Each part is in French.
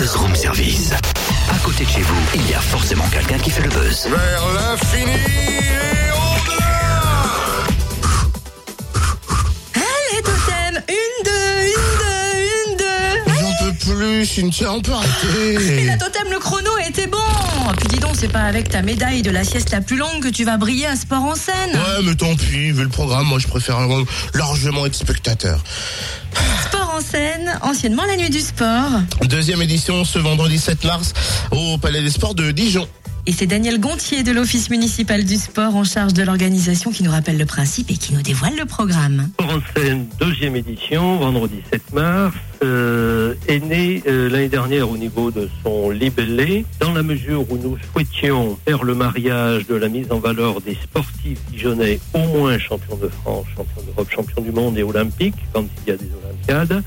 Buzz Room Service. À côté de chez vous, il y a forcément quelqu'un qui fait le buzz. Vers l'infini et au-delà Allez, totem Une, deux, une, deux, une, deux J'en peux plus, Cynthia, on peut Et arrêter la totem, le chrono était bon Puis dis donc, c'est pas avec ta médaille de la sieste la plus longue que tu vas briller à sport en scène Ouais, mais tant pis, vu le programme, moi je préfère largement être spectateur. Sport en scène, anciennement la nuit du sport. Deuxième édition ce vendredi 7 mars au Palais des Sports de Dijon. Et c'est Daniel Gontier de l'Office municipal du sport en charge de l'organisation qui nous rappelle le principe et qui nous dévoile le programme. En scène, deuxième édition, vendredi 7 mars, euh, est né euh, l'année dernière au niveau de son libellé, dans la mesure où nous souhaitions faire le mariage de la mise en valeur des sportifs dijonnais, au moins champions de France, champions d'Europe, champions du monde et olympiques, quand il y a des Olympiades,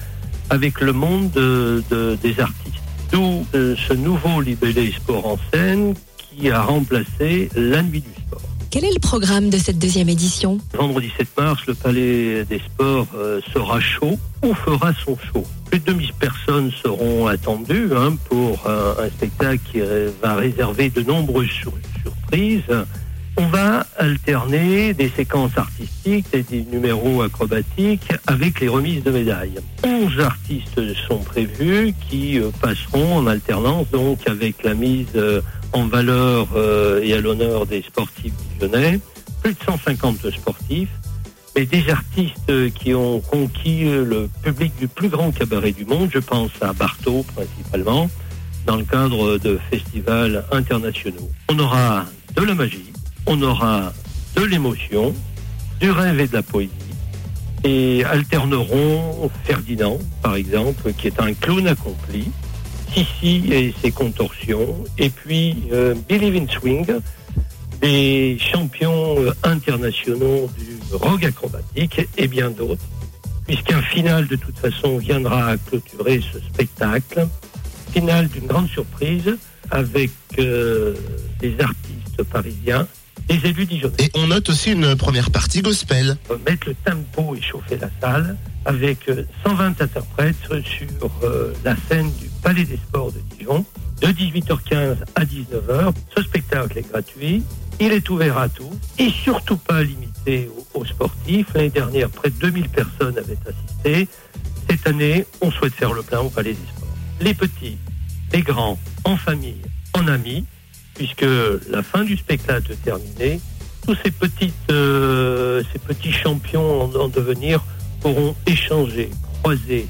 avec le monde de- de- des artistes. D'où euh, ce nouveau libellé sport en scène qui a remplacé la nuit du sport. Quel est le programme de cette deuxième édition? Vendredi 7 mars, le Palais des Sports euh, sera chaud ou fera son show. Plus de 2000 personnes seront attendues hein, pour un, un spectacle qui euh, va réserver de nombreuses sur- surprises. On va alterner des séquences artistiques et des numéros acrobatiques avec les remises de médailles. 11 artistes sont prévus qui euh, passeront en alternance donc avec la mise euh, en valeur euh, et à l'honneur des sportifs dijonnais plus de 150 sportifs, mais des artistes euh, qui ont conquis euh, le public du plus grand cabaret du monde. Je pense à Bartow principalement, dans le cadre de festivals internationaux. On aura de la magie, on aura de l'émotion, du rêve et de la poésie. Et alterneront Ferdinand, par exemple, qui est un clown accompli, Sissi et ses contorsions, et puis euh, Believe in Swing, des champions euh, internationaux du rock acrobatique et bien d'autres, puisqu'un final de toute façon viendra clôturer ce spectacle. Final d'une grande surprise avec euh, des artistes parisiens, des élus dijonnais. Et on note aussi une première partie gospel. On va mettre le tempo et chauffer la salle avec euh, 120 interprètes sur euh, la scène du Palais des Sports de Dijon de 18h15 à 19h. Ce spectacle est gratuit, il est ouvert à tous et surtout pas limité aux, aux sportifs. L'année dernière, près de 2000 personnes avaient assisté. Cette année, on souhaite faire le plein au Palais des Sports. Les petits, les grands, en famille, en amis, puisque la fin du spectacle terminée tous ces euh, petits champions en, en devenir pourront échanger, croiser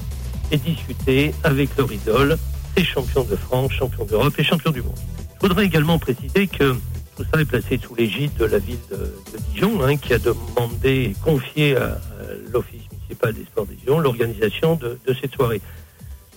et discuter avec leur idole, ces champions de France, champions d'Europe et champions du monde. Je voudrais également préciser que tout ça est placé sous l'égide de la ville de, Dijon, hein, qui a demandé et confié à, l'Office municipal des sports de Dijon l'organisation de cette soirée.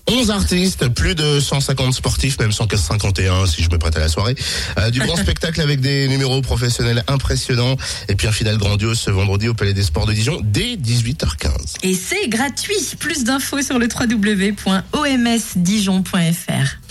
11 artistes, plus de 150 sportifs, même 151 si je me prête à la soirée. Euh, du grand spectacle avec des numéros professionnels impressionnants. Et puis un final grandiose ce vendredi au Palais des Sports de Dijon dès 18h15. Et c'est gratuit Plus d'infos sur le www.omsdijon.fr